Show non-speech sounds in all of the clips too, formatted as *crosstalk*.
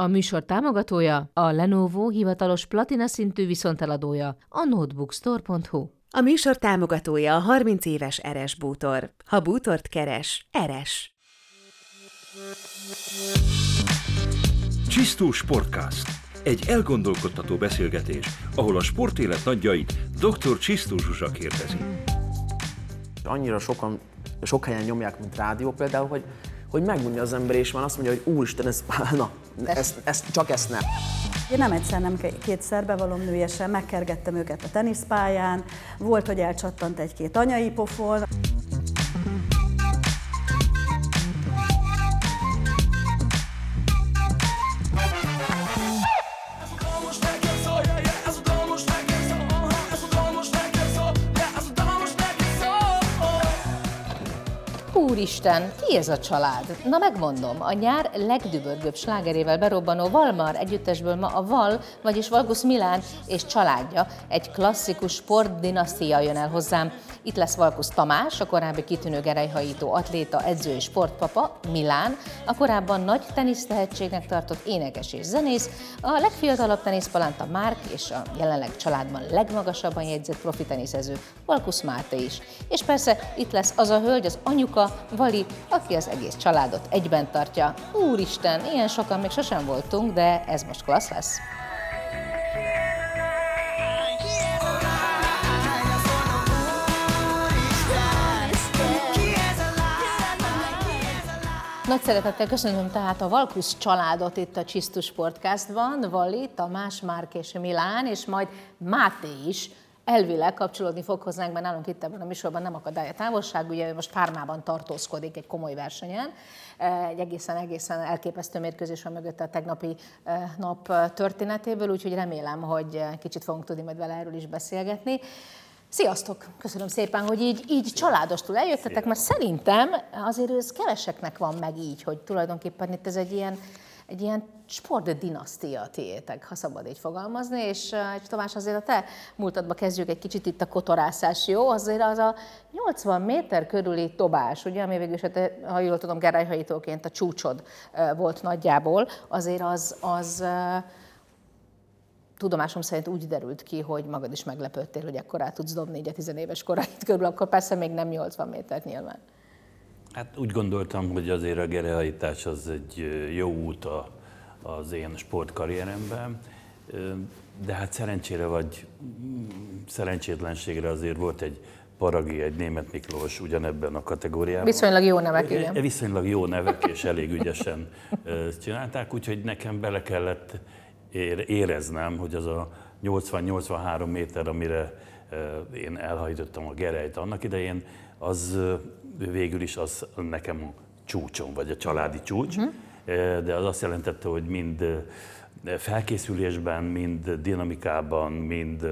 A műsor támogatója a Lenovo hivatalos platina szintű viszonteladója a notebookstore.hu. A műsor támogatója a 30 éves Eres Bútor. Ha bútort keres, Eres. Csisztó Sportcast. Egy elgondolkodtató beszélgetés, ahol a sportélet nagyjait dr. Csisztó Zsuzsa kérdezi. Annyira sokan, sok helyen nyomják, mint rádió például, hogy, hogy megmondja az ember, és már azt mondja, hogy úristen, ez, *laughs* na, ezt, ezt, csak ezt nem. Én nem egyszer, nem kétszer bevallom nőjesen, megkergettem őket a teniszpályán, volt, hogy elcsattant egy-két anyai pofon. Úristen, ki ez a család? Na megmondom, a nyár legdübörgőbb slágerével berobbanó Valmar együttesből ma a Val, vagyis Valgus Milán és családja, egy klasszikus sportdinasztia jön el hozzám. Itt lesz Valkus Tamás, a korábbi kitűnő gerejhajító atléta, edző és sportpapa, Milán, a korábban nagy tenisztehetségnek tartott énekes és zenész, a legfiatalabb teniszpalánta Márk és a jelenleg családban legmagasabban jegyzett profi teniszező, Valkus Máté is. És persze itt lesz az a hölgy, az anyuka, Vali, aki az egész családot egyben tartja. Úristen, ilyen sokan még sosem voltunk, de ez most klassz lesz. Nagy szeretettel köszönöm tehát a Valkusz családot itt a Csisztus Sportcastban, Vali, Tamás, Márk és Milán, és majd Máté is. Elvileg kapcsolódni fog hozzánk, mert nálunk itt ebben a műsorban nem akadály a távolság, ugye ő most Pármában tartózkodik egy komoly versenyen, egy egészen-egészen elképesztő mérkőzés van mögött a tegnapi nap történetéből, úgyhogy remélem, hogy kicsit fogunk tudni majd vele erről is beszélgetni. Sziasztok! Köszönöm szépen, hogy így, így családostul eljöttetek, mert szerintem azért ez keveseknek van meg így, hogy tulajdonképpen itt ez egy ilyen, egy ilyen sportdinasztia tiétek, ha szabad így fogalmazni, és, és Tamás azért a te múltadba kezdjük egy kicsit itt a kotorászás, jó? Azért az a 80 méter körüli tobás, ugye, ami végül is, hát, ha jól tudom, gerályhajítóként a csúcsod volt nagyjából, azért az, az tudomásom szerint úgy derült ki, hogy magad is meglepődtél, hogy ekkor át tudsz dobni így a tizenéves koráit körül, akkor persze még nem 80 métert nyilván. Hát úgy gondoltam, hogy azért a gerehajítás az egy jó út a, az én sportkarrieremben, de hát szerencsére vagy szerencsétlenségre azért volt egy Paragi, egy német Miklós ugyanebben a kategóriában. Viszonylag jó nevek, igen. Viszonylag jó nevek, és elég ügyesen csinálták, úgyhogy nekem bele kellett éreznem, hogy az a 80-83 méter, amire én elhajtottam a gerejt annak idején, az végül is az nekem csúcsom, vagy a családi csúcs, uh-huh. de az azt jelentette, hogy mind felkészülésben, mind dinamikában, mind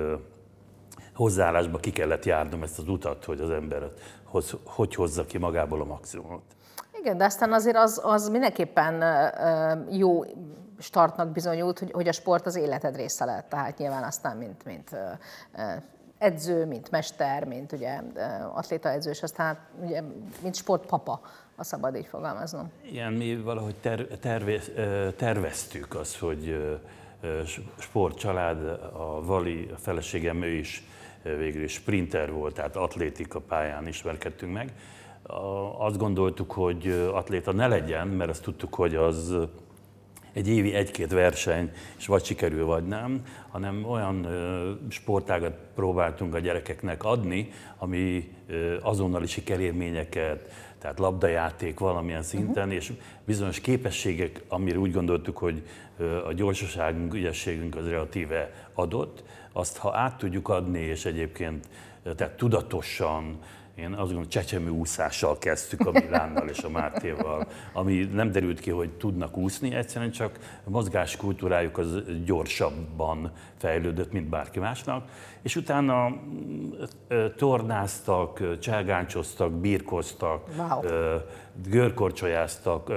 hozzáállásban ki kellett járnom ezt az utat, hogy az ember hoz, hogy hozza ki magából a maximumot. Igen, de aztán azért az, az mindenképpen jó startnak bizonyult, hogy, hogy a sport az életed része lett, tehát nyilván aztán, mint, mint edző, mint mester, mint ugye atlétaedző, és aztán ugye, mint sportpapa, a szabad így fogalmaznom. Igen, mi valahogy ter, terve, terveztük azt, hogy sportcsalád, a Vali, a feleségem, ő is végül is sprinter volt, tehát atlétika pályán ismerkedtünk meg. Azt gondoltuk, hogy atléta ne legyen, mert azt tudtuk, hogy az egy évi egy-két verseny, és vagy sikerül, vagy nem, hanem olyan sportágat próbáltunk a gyerekeknek adni, ami azonnali sikerélményeket, tehát labdajáték valamilyen szinten, uh-huh. és bizonyos képességek, amire úgy gondoltuk, hogy a gyorsaságunk, ügyességünk az relatíve adott, azt ha át tudjuk adni, és egyébként tehát tudatosan, én azt gondolom, csecsemő úszással kezdtük a Milánnal és a Mátéval, ami nem derült ki, hogy tudnak úszni, egyszerűen csak a mozgáskultúrájuk az gyorsabban fejlődött, mint bárki másnak, és utána tornáztak, cselgáncsoztak, birkoztak, wow. görkorcsolyáztak,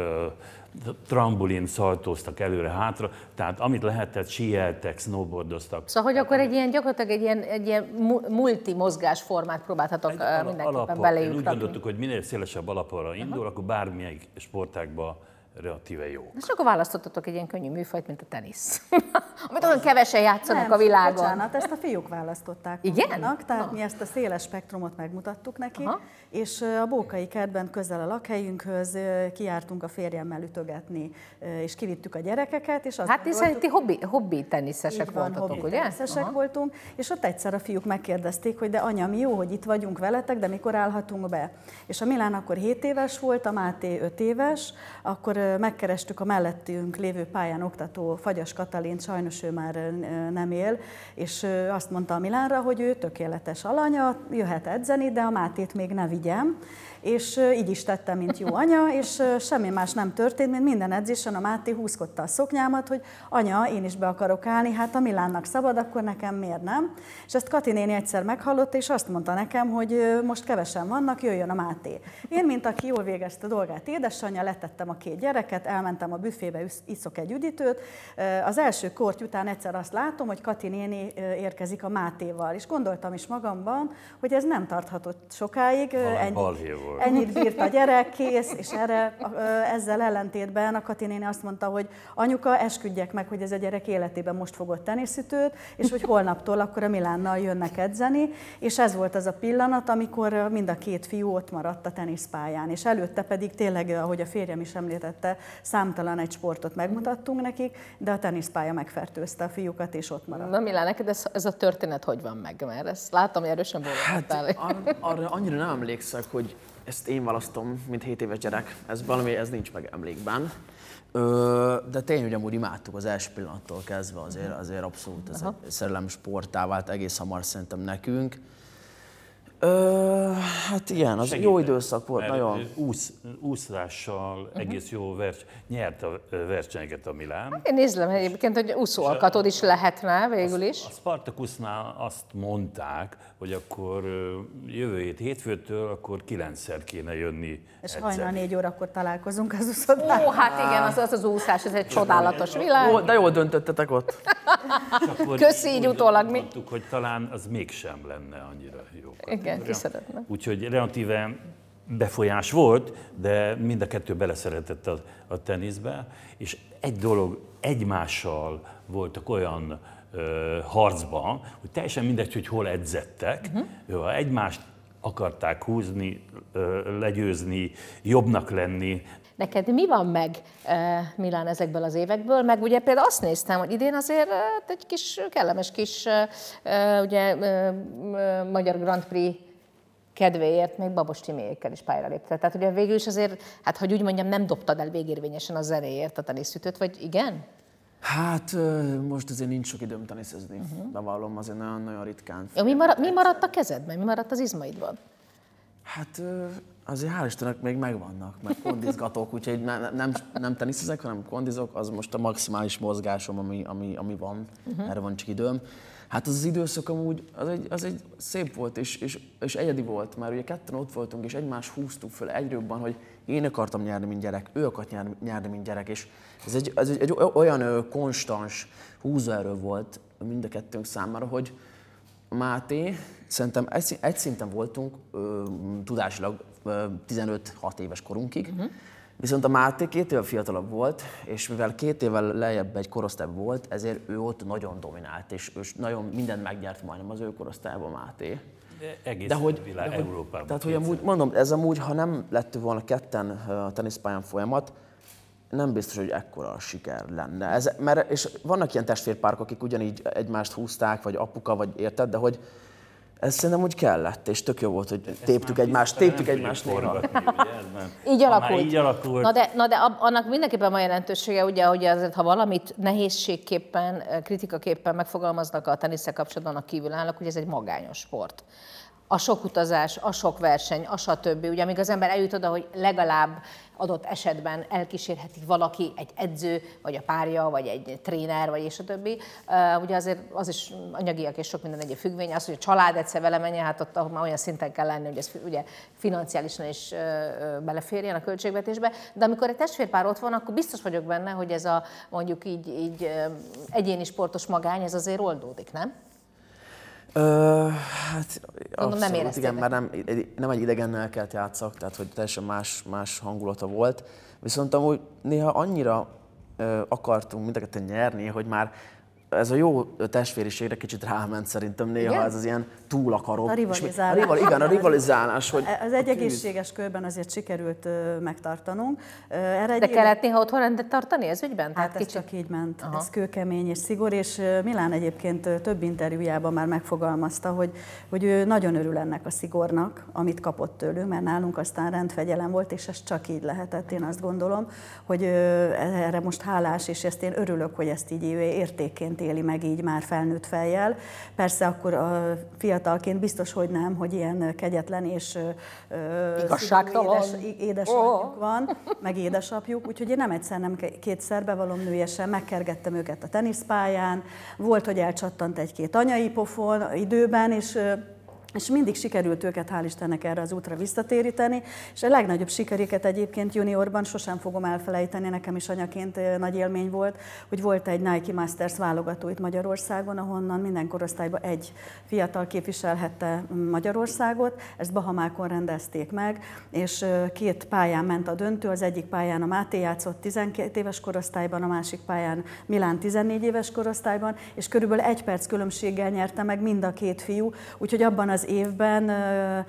trambulin szaltóztak előre-hátra, tehát amit lehetett, síeltek, snowboardoztak. Szóval, hogy akkor egy ilyen gyakorlatilag egy ilyen, egy ilyen multi mozgásformát próbáltatok egy mindenképpen alapa, beléjük Úgy gondoltuk, hogy minél szélesebb alapra indul, uh-huh. akkor bármilyen sportákba relatíve jó. És akkor választottatok egy ilyen könnyű műfajt, mint a tenisz. *laughs* Amit olyan kevesen játszanak a világon. Bocsánat, ezt a fiúk választották Igen? magunknak, tehát Na. mi ezt a széles spektrumot megmutattuk neki, Aha. és a Bókai kertben közel a lakhelyünkhöz ö, kijártunk a férjemmel ütögetni, és kivittük a gyerekeket, és azt Hát hiszen ti hobbi, hobbi teniszesek van, voltatok, hobbi ugye? teniszesek Aha. voltunk, és ott egyszer a fiúk megkérdezték, hogy de anya, mi jó, hogy itt vagyunk veletek, de mikor állhatunk be? És a Milán akkor 7 éves volt, a Máté 5 éves, akkor megkerestük a mellettünk lévő pályán oktató Fagyas Katalin, sajnos ő már nem él, és azt mondta a Milánra, hogy ő tökéletes alanya, jöhet edzeni, de a Mátét még ne vigyem. És így is tettem, mint jó anya, és semmi más nem történt, mint minden edzésen a Máté húzkodta a szoknyámat, hogy anya, én is be akarok állni, hát a Milánnak szabad, akkor nekem miért nem? És ezt Kati néni egyszer meghallotta, és azt mondta nekem, hogy most kevesen vannak, jöjjön a Máté. Én, mint aki jól végezte a dolgát édesanyja, letettem a két gyereket, elmentem a büfébe, iszok egy üdítőt. Az első kort után egyszer azt látom, hogy Kati néni érkezik a Mátéval, és gondoltam is magamban, hogy ez nem tarthatott sokáig. Valami ennyi-. Ennyit bírt a gyerek, kész, és erre ezzel ellentétben a Kati néni azt mondta, hogy anyuka, esküdjek meg, hogy ez a gyerek életében most fogott teniszütőt, és hogy holnaptól akkor a Milánnal jönnek edzeni, és ez volt az a pillanat, amikor mind a két fiú ott maradt a teniszpályán, és előtte pedig tényleg, ahogy a férjem is említette, számtalan egy sportot megmutattunk nekik, de a teniszpálya megfertőzte a fiúkat, és ott maradt. Na Milán, neked ez, ez a történet hogy van meg? Mert ezt látom, hogy erősen bólogattál. Hát arra, arra annyira nem emlékszek, hogy ezt én választom, mint 7 éves gyerek. Ez valami, ez nincs meg emlékben. Ö, de tényleg, hogy amúgy imádtuk az első pillanattól kezdve, azért, azért abszolút ez egy szerelem sportá vált egész hamar szerintem nekünk. Ö, hát igen, az jó időszak volt, Mert nagyon. Úsz, úszással egész jó vers, nyert a versenyeket a Milán. Én nézlem egyébként, hogy úszóalkatod is lehetne végül is. A Spartacusnál azt mondták, hogy akkor jövő hét hétfőtől akkor kilencszer kéne jönni És edzeni. hajnal négy órakor találkozunk az uszodában. Ó, hát igen, az, az az úszás, ez egy csodálatos világ. Jó, de jól döntöttetek ott. Köszi, így utólag mi- Mondtuk, hogy talán az mégsem lenne annyira jó. Igen, ki szeretne. Úgyhogy relatíve befolyás volt, de mind a kettő beleszeretett a, a teniszbe, és egy dolog, egymással voltak olyan ö, harcban, hogy teljesen mindegy, hogy hol edzettek, uh-huh. ha egymást akarták húzni, legyőzni, jobbnak lenni, Neked mi van meg, eh, Milán, ezekből az évekből? Meg ugye például azt néztem, hogy idén azért eh, egy kis kellemes kis eh, ugye, Magyar Grand Prix kedvéért még Babos Timiékkel is pályára lépte. Tehát ugye végül is azért, hát hogy úgy mondjam, nem dobtad el végérvényesen a zenéért a teniszütőt, vagy igen? Hát most azért nincs sok időm teniszezni, uh-huh. bevallom, azért nagyon-nagyon ritkán. Ja, mi, maradt, mi maradt a kezedben? Mi maradt az izmaidban? Hát azért hál' Istennek még megvannak, meg kondizgatok, úgyhogy ne, nem, nem teniszezek, hanem kondizok, az most a maximális mozgásom, ami, ami, ami van, uh-huh. erre van csak időm. Hát az az időszak amúgy, az egy, az egy szép volt, és, és, és egyedi volt, mert ugye ketten ott voltunk, és egymást húztuk föl egyre jobban, hogy én akartam nyerni, mint gyerek, ő akart nyerni, nyerni mint gyerek, és ez egy, ez egy, egy olyan ö, konstans húzóerő volt mind a kettőnk számára, hogy, Máté, szerintem egy, egy szinten voltunk ö, tudásilag 15-6 éves korunkig, uh-huh. viszont a Máté két évvel fiatalabb volt, és mivel két évvel lejjebb egy korosztály volt, ezért ő ott nagyon dominált, és, és nagyon mindent megnyert majdnem az ő korosztályban Máté. egész De hogy, világ, de hogy, Európában. tehát, hogy amúgy, mondom, ez amúgy, ha nem lett volna ketten a teniszpályán folyamat, nem biztos, hogy ekkora a siker lenne. Ez, mert, és vannak ilyen testvérpárok, akik ugyanígy egymást húzták, vagy apuka, vagy érted, de hogy ez szerintem úgy kellett, és tök jó volt, hogy téptük Már egymást, téptük egymást néha. ugye? *laughs* Így alakult. Így alakult. Na de, na de ab- annak mindenképpen van jelentősége, ugye, hogy azért, ha valamit nehézségképpen, eh, kritikaképpen megfogalmaznak a teniszsel kapcsolatban a kívülállók, hogy ez egy magányos sport. A sok utazás, a sok verseny, a stb. Ugye, amíg az ember eljut oda, hogy legalább adott esetben elkísérheti valaki, egy edző, vagy a párja, vagy egy tréner, vagy és a többi. Ugye azért az is anyagiak és sok minden egyéb függvény. Az, hogy a család egyszer vele menjen, hát ott ahol már olyan szinten kell lenni, hogy ez ugye financiálisan is beleférjen a költségvetésbe. De amikor egy testvérpár ott van, akkor biztos vagyok benne, hogy ez a mondjuk így, így egyéni sportos magány, ez azért oldódik, nem? Ö, hát nem abszolút, éreztétek. igen, mert nem, egy- nem egy idegennel kellett játszak, tehát hogy teljesen más, más hangulata volt. Viszont amúgy néha annyira ö, akartunk mind a ketten nyerni, hogy már ez a jó testvériségre kicsit ráment szerintem néha Igen? ez az ilyen túl akaró. A rivalizálás. A rival, igen, a rivalizálás, hogy Az egy a tűz- egészséges körben azért sikerült ö, megtartanunk. Erre egy De éve- kellett néha otthon rendet tartani ez ügyben? Hát ez csak így ment, Aha. ez kőkemény és szigor, és Milán egyébként több interjújában már megfogalmazta, hogy, hogy ő nagyon örül ennek a szigornak, amit kapott tőlünk, mert nálunk aztán rendfegyelem volt, és ez csak így lehetett, én azt gondolom, hogy erre most hálás, és ezt én örülök, hogy ezt így értékként éli meg így már felnőtt fejjel. Persze akkor a fiatalként biztos, hogy nem, hogy ilyen kegyetlen és Igazságtalan. édes, édesanyjuk van, meg édesapjuk, úgyhogy én nem egyszer, nem kétszer bevallom nőjesen, megkergettem őket a teniszpályán, volt, hogy elcsattant egy-két anyai pofon időben, és és mindig sikerült őket, hál' Istennek erre az útra visszatéríteni, és a legnagyobb sikeréket egyébként juniorban sosem fogom elfelejteni, nekem is anyaként nagy élmény volt, hogy volt egy Nike Masters válogató itt Magyarországon, ahonnan minden korosztályban egy fiatal képviselhette Magyarországot, ezt Bahamákon rendezték meg, és két pályán ment a döntő, az egyik pályán a Máté játszott 12 éves korosztályban, a másik pályán Milán 14 éves korosztályban, és körülbelül egy perc különbséggel nyerte meg mind a két fiú, úgyhogy abban az évben ö,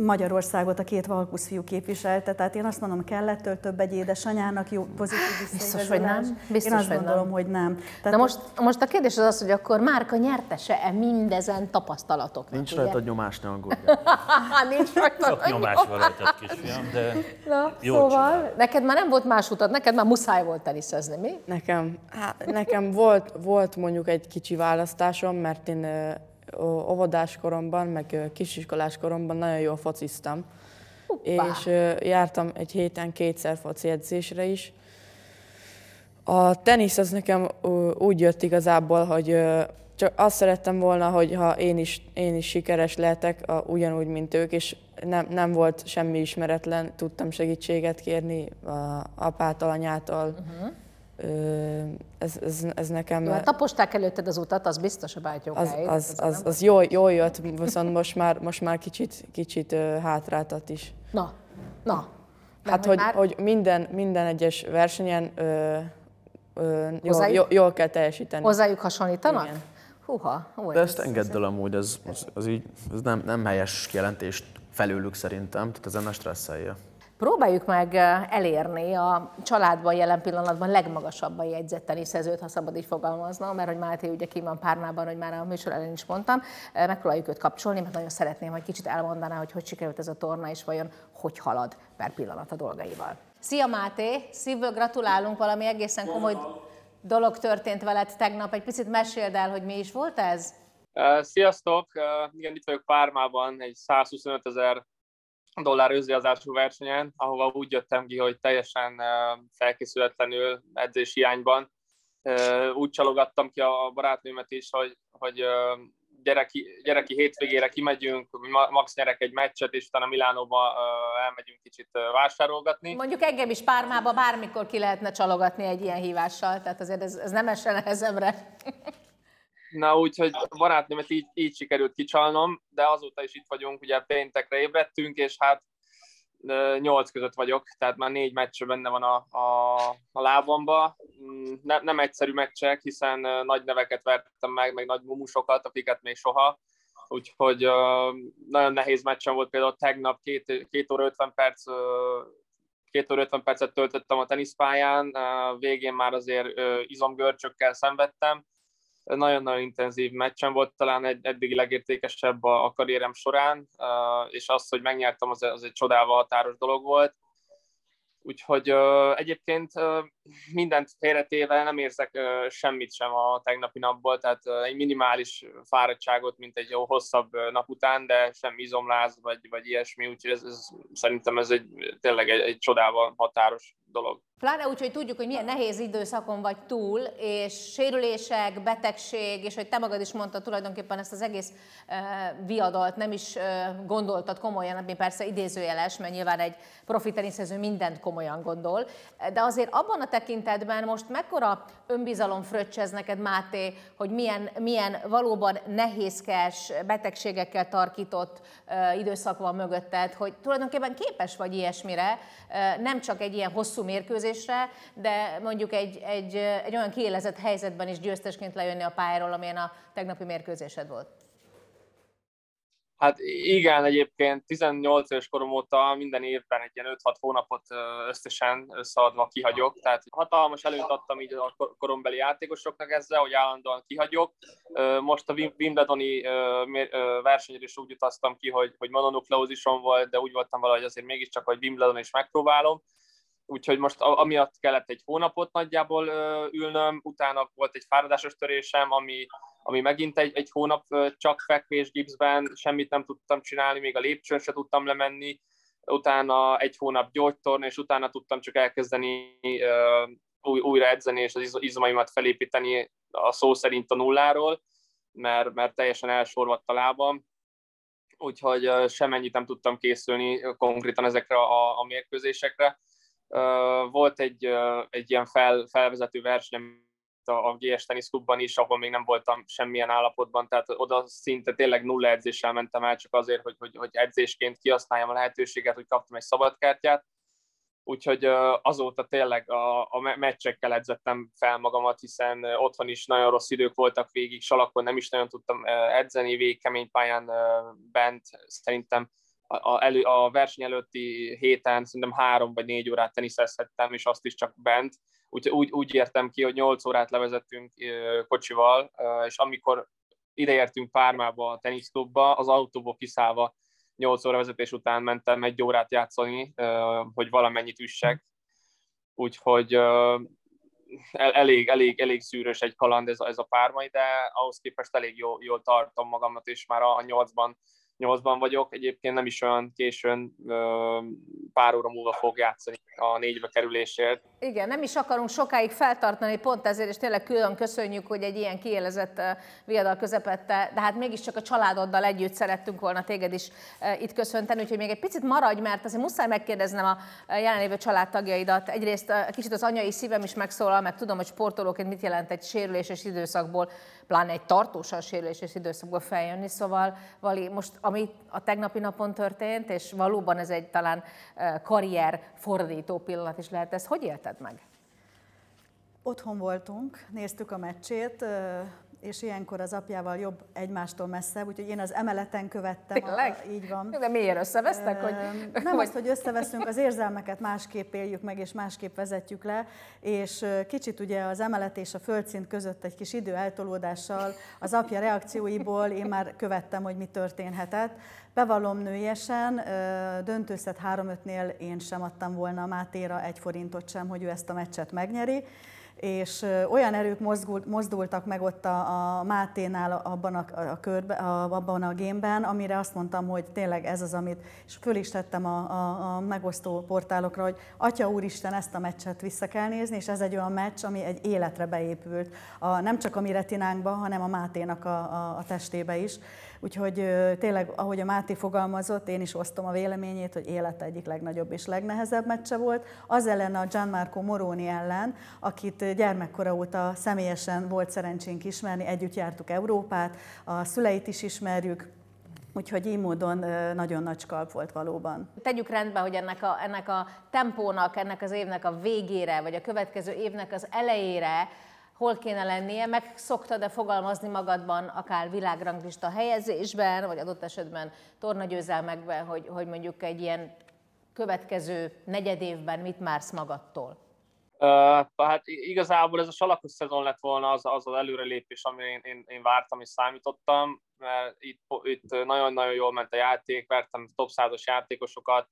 Magyarországot a két Valkusz fiú képviselte, tehát én azt mondom, kellettől több egy édesanyának jó pozitív Biztos, hogy nem. Biztos, én azt hogy nem. gondolom, hogy nem. De most, most a kérdés az az, hogy akkor Márka nyertese-e mindezen tapasztalatoknak? Nincs ugye? rajta nyomás, ne aggódj. *laughs* Nincs rajta Sok nyomás van rajtad, kisfiam, de Na, jól szóval, csinálod. neked már nem volt más utad, neked már muszáj volt teniszezni, mi? Nekem, hát, nekem volt, volt mondjuk egy kicsi választásom, mert én óvodás koromban, meg kisiskolás koromban nagyon jól fociztam. És ö, jártam egy héten kétszer foci edzésre is. A tenisz az nekem úgy jött igazából, hogy csak azt szerettem volna, hogy ha én is, én is sikeres lehetek, a, ugyanúgy, mint ők, és nem, nem volt semmi ismeretlen, tudtam segítséget kérni a apától, anyától. Uh-huh. Ez, ez, ez nekem... Jó, hát taposták előtted az utat, az biztos a az, bátyókáig. az, az, az jól, jól jött, viszont most már, most már kicsit, kicsit hátráltat is. Na, na. Mert Hát, hogy, már- hogy minden, minden egyes versenyen ö, ö, jól, Hozzájuk- jól, jól kell teljesíteni. Hozzájuk hasonlítanak? Igen. Húha, ó, De ezt engedd el amúgy, ez, az, az így, ez nem, nem helyes kijelentést felőlük szerintem, tehát ezen ne stresszelje. Próbáljuk meg elérni a családban jelen pillanatban legmagasabban jegyzett teniszezőt, ha szabad így fogalmaznom, mert hogy Máté ugye ki van Párnában, hogy már a műsor elején is mondtam. Megpróbáljuk őt kapcsolni, mert nagyon szeretném, hogy kicsit elmondaná, hogy hogy sikerült ez a torna, és vajon hogy halad per pillanat a dolgaival. Szia Máté, szívből gratulálunk, valami egészen komoly dolog történt veled tegnap. Egy picit meséld el, hogy mi is volt ez? Sziasztok! Igen, itt vagyok Pármában egy 125 ezer dollár özdiazású versenyen, ahova úgy jöttem ki, hogy teljesen felkészületlenül edzés hiányban. Úgy csalogattam ki a barátnőmet is, hogy, hogy gyereki, gyereki hétvégére kimegyünk, ma- max nyerek egy meccset, és utána Milánóba elmegyünk kicsit vásárolgatni. Mondjuk engem is Pármába bármikor ki lehetne csalogatni egy ilyen hívással, tehát azért ez, ez nem esse nehezemre. Na úgyhogy a barátnőmet így, így sikerült kicsalnom, de azóta is itt vagyunk, ugye péntekre ébredtünk, és hát nyolc között vagyok, tehát már négy meccs benne van a, a, a lábamba. Mm, Ne, nem egyszerű meccsek, hiszen nagy neveket vertem meg, meg nagy mumusokat, akiket még soha. Úgyhogy nagyon nehéz meccsen volt például tegnap, két, két óra 50 perc két óra 50 percet töltöttem a teniszpályán, végén már azért ö, izomgörcsökkel szenvedtem, nagyon-nagyon intenzív meccsen volt, talán egy eddigi legértékesebb a, a karrierem során, és az, hogy megnyertem, az, az egy csodával határos dolog volt. Úgyhogy uh, egyébként uh, mindent félretéve nem érzek uh, semmit sem a tegnapi napból, tehát uh, egy minimális fáradtságot, mint egy jó hosszabb nap után, de semmi izomláz vagy, vagy ilyesmi, úgyhogy ez, ez, szerintem ez egy, tényleg egy, egy csodával határos dolog. Pláne úgy, hogy tudjuk, hogy milyen nehéz időszakon vagy túl, és sérülések, betegség, és hogy te magad is mondtad tulajdonképpen ezt az egész uh, viadalt nem is uh, gondoltad komolyan, ami persze idézőjeles, mert nyilván egy profi mindent komolyan gondol, de azért abban a tekintetben most mekkora önbizalom fröccsez neked, Máté, hogy milyen, milyen valóban nehézkes, betegségekkel tarkított uh, időszak van mögötted, hogy tulajdonképpen képes vagy ilyesmire, uh, nem csak egy ilyen hosszú mérkőzés, mérkőzésre, de mondjuk egy, egy, egy olyan kiélezett helyzetben is győztesként lejönni a pályáról, amilyen a tegnapi mérkőzésed volt. Hát igen, egyébként 18 éves korom óta minden évben egy ilyen 5-6 hónapot összesen összeadva kihagyok, tehát hatalmas előtt adtam így a korombeli játékosoknak ezzel, hogy állandóan kihagyok. Most a Wimbledoni versenyre is úgy utaztam ki, hogy, hogy mononukleózisom volt, de úgy voltam valahogy azért mégiscsak, hogy Wimbledon is megpróbálom úgyhogy most amiatt kellett egy hónapot nagyjából ülnöm, utána volt egy fáradásos törésem, ami, ami megint egy, egy hónap csak fekvés gipszben, semmit nem tudtam csinálni, még a lépcsőn se tudtam lemenni, utána egy hónap gyógytorn, és utána tudtam csak elkezdeni új, újra edzeni, és az izomaimat felépíteni a szó szerint a nulláról, mert, mert teljesen elsorvadt a lábam, úgyhogy semennyit nem tudtam készülni konkrétan ezekre a, a mérkőzésekre volt egy, egy ilyen fel, felvezető verseny a GS teniszklubban is, ahol még nem voltam semmilyen állapotban, tehát oda szinte tényleg nulla edzéssel mentem el, csak azért, hogy, hogy, hogy edzésként kihasználjam a lehetőséget, hogy kaptam egy szabadkártyát. Úgyhogy azóta tényleg a, a meccsekkel edzettem fel magamat, hiszen otthon is nagyon rossz idők voltak végig, salakon nem is nagyon tudtam edzeni, végig kemény pályán bent, szerintem a, elő, a verseny előtti héten szerintem három vagy négy órát teniszezhettem, és azt is csak bent. Úgy, úgy, úgy értem ki, hogy nyolc órát levezettünk kocsival, és amikor ideértünk Pármába a teniszklubba, az autóból kiszállva nyolc óra vezetés után mentem egy órát játszani, hogy valamennyit üssek. Úgyhogy elég, elég, elég szűrös egy kaland ez, ez a pármai, de ahhoz képest elég jól, jól tartom magamat, és már a nyolcban nyolcban vagyok, egyébként nem is olyan későn, pár óra múlva fog játszani a négybe kerülésért. Igen, nem is akarunk sokáig feltartani, pont ezért, és tényleg külön köszönjük, hogy egy ilyen kiélezett viadal közepette, de hát mégiscsak a családoddal együtt szerettünk volna téged is itt köszönteni, úgyhogy még egy picit maradj, mert azért muszáj megkérdeznem a jelenlévő családtagjaidat. Egyrészt kicsit az anyai szívem is megszólal, meg tudom, hogy sportolóként mit jelent egy sérüléses időszakból, pláne egy tartósan sérüléses időszakból feljönni, szóval Vali, most ami a tegnapi napon történt, és valóban ez egy talán karrier fordító pillanat is lehet. Ezt hogy élted meg? Otthon voltunk, néztük a meccsét, és ilyenkor az apjával jobb egymástól messze, úgyhogy én az emeleten követtem. Tényleg? A, így van. De miért összevesztek? Hogy... *laughs* Nem vagy... azt, hogy összeveszünk, az érzelmeket másképp éljük meg, és másképp vezetjük le, és kicsit ugye az emelet és a földszint között egy kis idő eltolódással az apja reakcióiból én már követtem, hogy mi történhetett. Bevallom nőjesen, döntőszet 3-5-nél én sem adtam volna a Mátéra egy forintot sem, hogy ő ezt a meccset megnyeri és olyan erők mozdultak meg ott a, a Máténál abban a, a körbe, a, abban a gémben, amire azt mondtam, hogy tényleg ez az, amit, és föl is tettem a, a, a megosztó portálokra, hogy Atya Úristen, ezt a meccset vissza kell nézni, és ez egy olyan meccs, ami egy életre beépült, a, nem csak a mi retinánkba, hanem a Máténak a, a, a testébe is. Úgyhogy tényleg, ahogy a Máté fogalmazott, én is osztom a véleményét, hogy élet egyik legnagyobb és legnehezebb meccse volt. Az ellen a Gianmarco Moroni ellen, akit gyermekkora óta személyesen volt szerencsénk ismerni, együtt jártuk Európát, a szüleit is ismerjük, Úgyhogy így módon nagyon nagy skalp volt valóban. Tegyük rendbe, hogy ennek a, ennek a tempónak, ennek az évnek a végére, vagy a következő évnek az elejére hol kéne lennie, meg szoktad-e fogalmazni magadban, akár világranglista helyezésben, vagy adott esetben tornagyőzelmekben, hogy, hogy mondjuk egy ilyen következő negyed évben mit mársz magadtól? Uh, hát igazából ez a salakos szezon lett volna az az, az előrelépés, amire én, én, én vártam és számítottam, mert itt, itt nagyon-nagyon jól ment a játék, vertem top 100 játékosokat,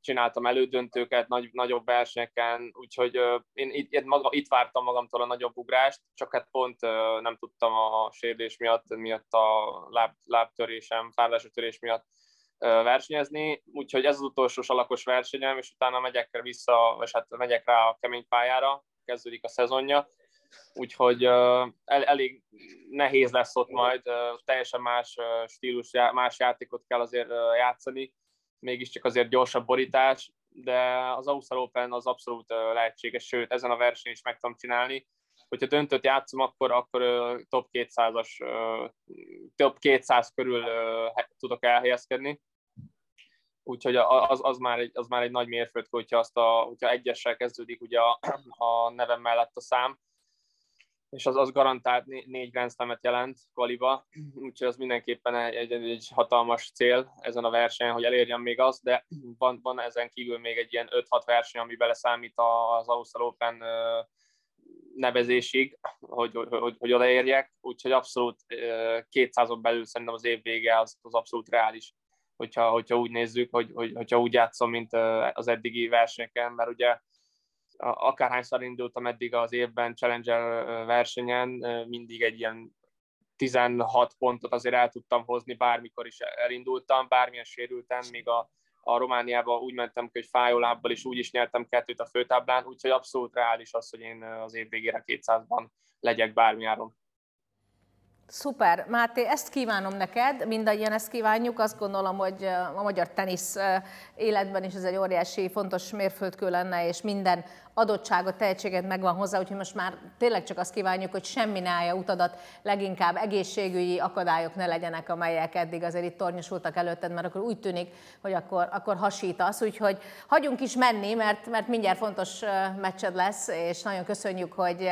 csináltam elődöntőket nagy, nagyobb versenyeken, úgyhogy én itt, itt, maga, itt vártam magamtól a nagyobb ugrást, csak hát pont nem tudtam a sérülés miatt, miatt a láb, lábtörésem, fárlási törés miatt versenyezni, úgyhogy ez az utolsó salakos versenyem, és utána megyek vissza, vagy hát megyek rá a kemény pályára, kezdődik a szezonja, úgyhogy el, elég nehéz lesz ott majd, teljesen más stílus, más játékot kell azért játszani, mégiscsak azért gyorsabb borítás, de az Ausztral Open az abszolút lehetséges, sőt, ezen a versenyen is meg tudom csinálni. Hogyha döntött játszom, akkor, akkor top 200-as, top 200 körül tudok elhelyezkedni. Úgyhogy az, az, már egy, az már egy nagy mérföldkő, hogyha, azt a, hogyha egyessel kezdődik ugye a, a nevem mellett a szám, és az, az garantált négy Grand Slam-et jelent kvaliba, úgyhogy az mindenképpen egy, egy, egy hatalmas cél ezen a versenyen, hogy elérjem még azt, de van, van ezen kívül még egy ilyen 5-6 verseny, ami beleszámít az Ausztral Open nevezésig, hogy, hogy, hogy odaérjek, úgyhogy abszolút 200-on belül szerintem az év vége az, az abszolút reális, hogyha, hogyha úgy nézzük, hogy, hogy, hogyha úgy játszom, mint az eddigi versenyeken, mert ugye akárhányszor indultam eddig az évben Challenger versenyen, mindig egy ilyen 16 pontot azért el tudtam hozni, bármikor is elindultam, bármilyen sérültem, még a, a Romániába úgy mentem hogy fájó lábbal is úgy is nyertem kettőt a főtáblán, úgyhogy abszolút reális az, hogy én az év végére 200-ban legyek bármiáron. Szuper. Máté, ezt kívánom neked, mindannyian ezt kívánjuk. Azt gondolom, hogy a magyar tenisz életben is ez egy óriási, fontos mérföldkő lenne, és minden adottságot, tehetséget megvan hozzá, úgyhogy most már tényleg csak azt kívánjuk, hogy semmi ne állja utadat, leginkább egészségügyi akadályok ne legyenek, amelyek eddig azért itt tornyosultak előtted, mert akkor úgy tűnik, hogy akkor, akkor hasítasz, úgyhogy hagyjunk is menni, mert, mert mindjárt fontos meccsed lesz, és nagyon köszönjük, hogy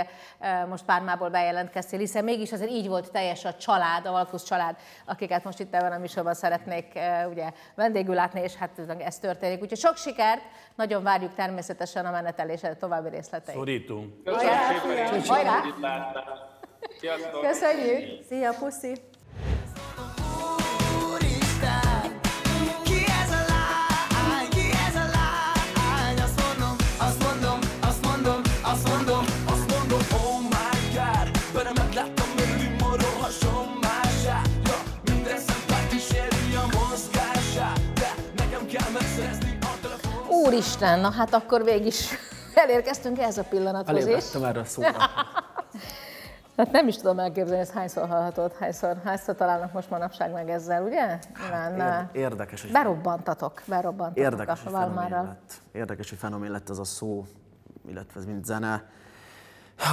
most Pármából bejelentkeztél, hiszen mégis azért így volt teljes a család, a Valkusz család, akiket most itt ebben a műsorban szeretnék ugye vendégül látni, és hát ez történik. Úgyhogy sok sikert, nagyon várjuk természetesen a menetelésed további részletei. Szorítunk. Köszönöm szépen, Köszönjük. Szia, puszi. Úristen, na hát akkor végig is elérkeztünk ehhez a pillanathoz is. erre a szóra. *laughs* Hát nem is tudom elképzelni, ezt hányszor hallhatod, hányszor, hányszor találnak most manapság meg ezzel, ugye? Hát, érdekes, hogy... Berobbantatok, berobbantatok érdekes, a Valmárral. Lett. Érdekes, hogy fenomén lett ez a szó, illetve ez mint zene.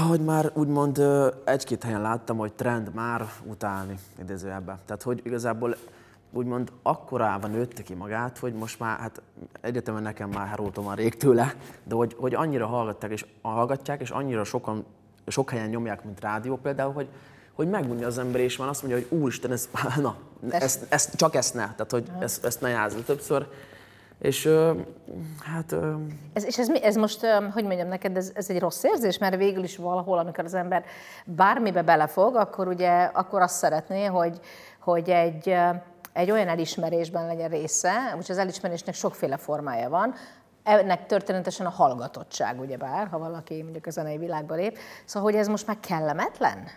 Hogy már úgymond egy-két helyen láttam, hogy trend már utálni idézőjelben. Tehát, hogy igazából úgymond akkorában nőtte ki magát, hogy most már, hát egyetemen nekem már herótom van rég tőle, de hogy, hogy annyira hallgatták és hallgatják, és annyira sokan, sok helyen nyomják, mint rádió például, hogy, hogy megmondja az ember, és már azt mondja, hogy úristen, ez, *laughs* na, ezt, ezt, csak ezt ne, tehát hogy ezt, ezt ne játszol többször. És hát... Ez, és ez, ez most, hogy mondjam neked, ez, ez egy rossz érzés, mert végül is valahol, amikor az ember bármibe belefog, akkor ugye akkor azt szeretné, hogy, hogy egy egy olyan elismerésben legyen része, úgyhogy az elismerésnek sokféle formája van, ennek történetesen a hallgatottság, ugyebár, ha valaki mondjuk a zenei világba lép. Szóval, hogy ez most már kellemetlen?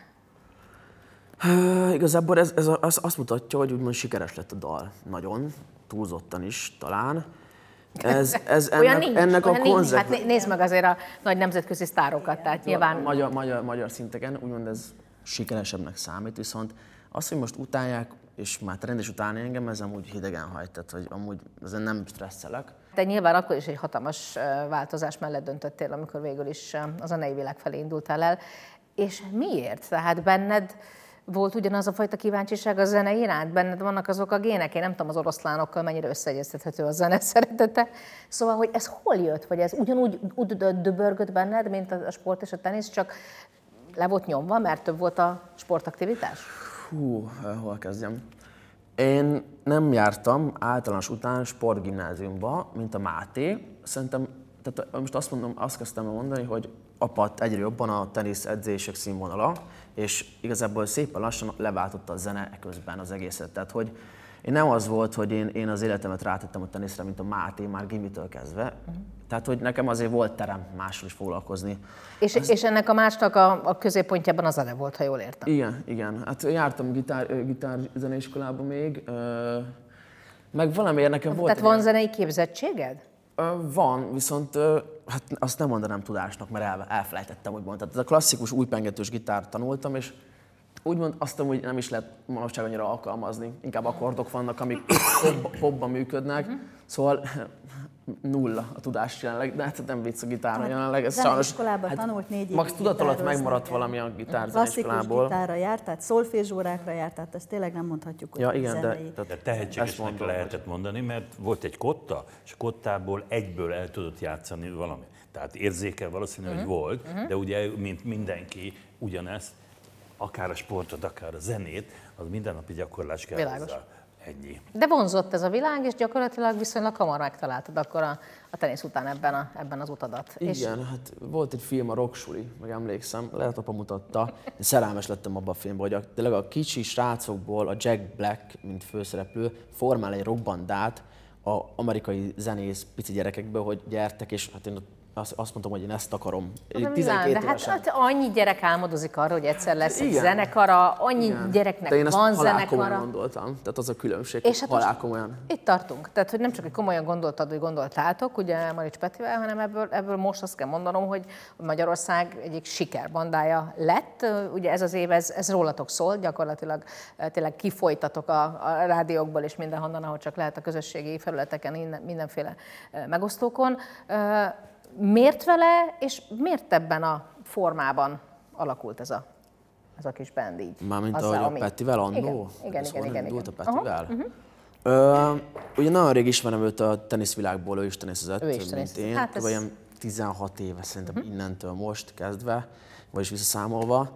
Uh, igazából ez, ez az, azt mutatja, hogy úgymond sikeres lett a dal. Nagyon, túlzottan is talán. Ez, ez *laughs* ennek, olyan nincs, ennek olyan a konzek... Hát nézd meg azért a nagy nemzetközi sztárokat, tehát nyilván... Magyar, magyar, magyar szinteken úgymond ez sikeresebbnek számít, viszont azt, hogy most utálják, és már rendes utáni engem, ez amúgy hidegen hajt, tehát hogy amúgy ezen nem stresszelek. Te nyilván akkor is egy hatalmas változás mellett döntöttél, amikor végül is a zenei világ felé indultál el. És miért? Tehát benned volt ugyanaz a fajta kíváncsiság a zene iránt? Benned vannak azok a gének? Én nem tudom az oroszlánokkal mennyire összeegyeztethető a zene *laughs* szeretete. Szóval, hogy ez hol jött? Vagy ez ugyanúgy döbörgött benned, mint a sport és a tenisz, csak le volt nyomva, mert több volt a sportaktivitás? Hú, hol kezdjem? Én nem jártam általános után sportgimnáziumba, mint a Máté. Szerintem, tehát most azt mondom, azt kezdtem mondani, hogy apadt egyre jobban a tenisz edzések színvonala, és igazából szépen lassan leváltotta a zene közben az egészet. Tehát, hogy én nem az volt, hogy én, én az életemet rátettem a teniszre, mint a Máté, már gimitől kezdve. Uh-huh. Tehát, hogy nekem azért volt terem máshol is foglalkozni. És, az... és ennek a másnak a, a középpontjában az zene volt, ha jól értem. Igen, igen. Hát jártam gitár, gitár zeneiskolába még, Meg valamiért nekem volt Tehát van ilyen- zenei képzettséged? Van, viszont hát azt nem mondanám tudásnak, mert el, elfelejtettem, úgymond. Tehát a klasszikus újpengetős gitárt tanultam, és úgymond azt hogy nem is lehet manapság annyira alkalmazni. Inkább akkordok vannak, amik pop, popban működnek. Szóval *laughs* nulla a tudás jelenleg, de hát nem vicc a gitáron jelenleg. Ez sajnos, Zeneiskolában tanult négy évig Max tudat alatt megmaradt valami a gitár Klasszikus gitárra járt, tehát szolfézsórákra járt, tehát ezt tényleg nem mondhatjuk, hogy Ja, igen, de, De tehetségesnek mondom, lehetett mondani, mert volt egy kotta, és a kottából egyből el tudott játszani valami. Tehát érzékel valószínű, Mhm. hogy volt, de ugye, mint mindenki, ugyanezt, akár a sportot, akár a zenét, az mindennapi gyakorlás kell Világos. hozzá. Ennyi. De vonzott ez a világ, és gyakorlatilag viszonylag hamar megtaláltad akkor a, a tenisz után ebben, a, ebben az utadat. És Igen, hát volt egy film, a Rocksuli, meg emlékszem, lehet apa mutatta. Én szerelmes lettem abban a filmben, hogy a, tényleg a kicsi srácokból a Jack Black, mint főszereplő, formál egy rockbandát a amerikai zenész pici gyerekekből, hogy gyertek, és hát én ott azt, azt mondtam, hogy én ezt akarom. de, Én Milán, 12 de hát, hát annyi gyerek álmodozik arra, hogy egyszer lesz egy Igen. zenekara, annyi Igen. gyereknek De én ezt van zenekara. gondoltam. Tehát az a különbség, És hát halál komolyan. Itt tartunk. Tehát, hogy nem csak, hogy komolyan gondoltad, hogy gondoltátok, ugye Marics Petivel, hanem ebből, ebből most azt kell mondanom, hogy Magyarország egyik sikerbandája lett. Ugye ez az év, ez, ez rólatok szól, gyakorlatilag eh, tényleg kifolytatok a, a rádiókból és mindenhonnan, ahol csak lehet a közösségi felületeken, mindenféle eh, megosztókon. Miért vele, és miért ebben a formában alakult ez a, ez a kis band így? Mármint Azzal, ahogy a ami- Petivel annó? Igen, igen, igen, igen. igen. a Petivel? Ö, ugye nagyon rég ismerem őt a teniszvilágból, ő is teniszezett, Ő is mint teniszezett. én. Hát ez- Olyan 16 éve szerintem innentől most kezdve, vagyis visszaszámolva.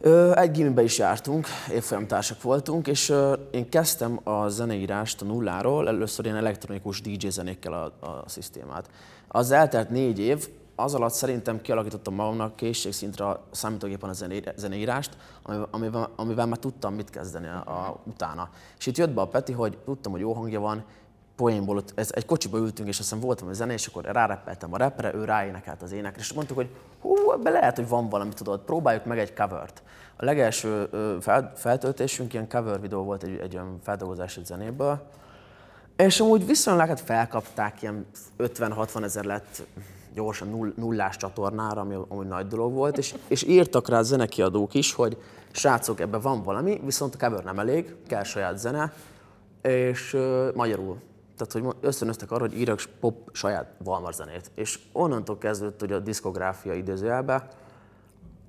Ö, egy gimibe is jártunk, évfolyamtársak voltunk, és ö, én kezdtem a zeneírást a nulláról, először ilyen elektronikus DJ zenékkel a, a szisztémát. Az eltelt négy év, az alatt szerintem kialakítottam magamnak készségszintre a számítógépen a zené- zeneírást, amivel, amivel, már tudtam mit kezdeni a, a, utána. És itt jött be a Peti, hogy tudtam, hogy jó hangja van, poénból ott, ez, egy kocsiba ültünk, és aztán voltam a zene, és akkor ráreppeltem a repre, ő ráénekelt az énekre, és mondtuk, hogy hú, ebbe lehet, hogy van valami, tudod, próbáljuk meg egy covert. A legelső fel, feltöltésünk ilyen cover videó volt egy, egy olyan feldolgozás egy zenéből, és amúgy viszonylag hát felkapták, ilyen 50-60 ezer lett gyorsan null, nullás csatornára, ami amúgy nagy dolog volt, és, és írtak rá zenekiadók is, hogy srácok, ebben van valami, viszont a cover nem elég, kell saját zene, és uh, magyarul. Tehát, hogy ösztönöztek arra, hogy írjak pop saját Valmar zenét. És onnantól kezdődött, hogy a diszkográfia idézőjelbe,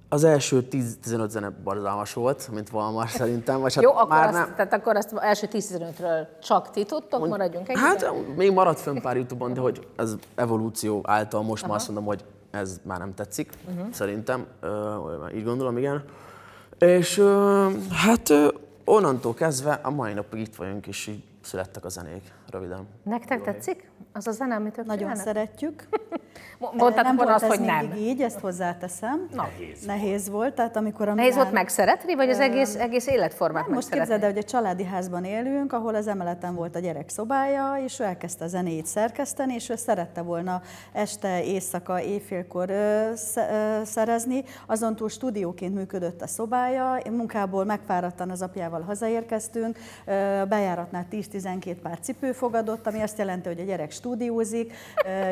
az első 10-15 zene barzalmas volt, mint Valmar szerintem. Vagy hát Jó, akkor már azt, nem. tehát akkor azt első 10-15-ről csak ti tudtok, maradjunk egy Hát még maradt fönn pár Youtube-on, de hogy ez evolúció által most már azt mondom, hogy ez már nem tetszik, uh-huh. szerintem, vagy így gondolom, igen. És ö, hát ö, onnantól kezdve a mai napig itt vagyunk, és így születtek a zenék, röviden. Nektek tetszik az a zene, amit ők Nagyon csinálnak? szeretjük. *laughs* Mo- Mondtátok nem volt ez hogy nem. így, ezt hozzáteszem. Na. Nehéz. Nehéz volt, tehát amikor a Nehéz volt megszeretni, vagy az egész, egész életformát Nem, most képzeld el, hogy egy családi házban élünk, ahol az emeleten volt a gyerek szobája, és ő elkezdte a zenét szerkeszteni, és ő szerette volna este, éjszaka, éjfélkor ö, sze- ö, szerezni. Azon túl stúdióként működött a szobája, Én munkából megfáradtan az apjával hazaérkeztünk, bejáratnál 10-12 pár cipő fogadott, ami azt jelenti, hogy a gyerek stúdiózik,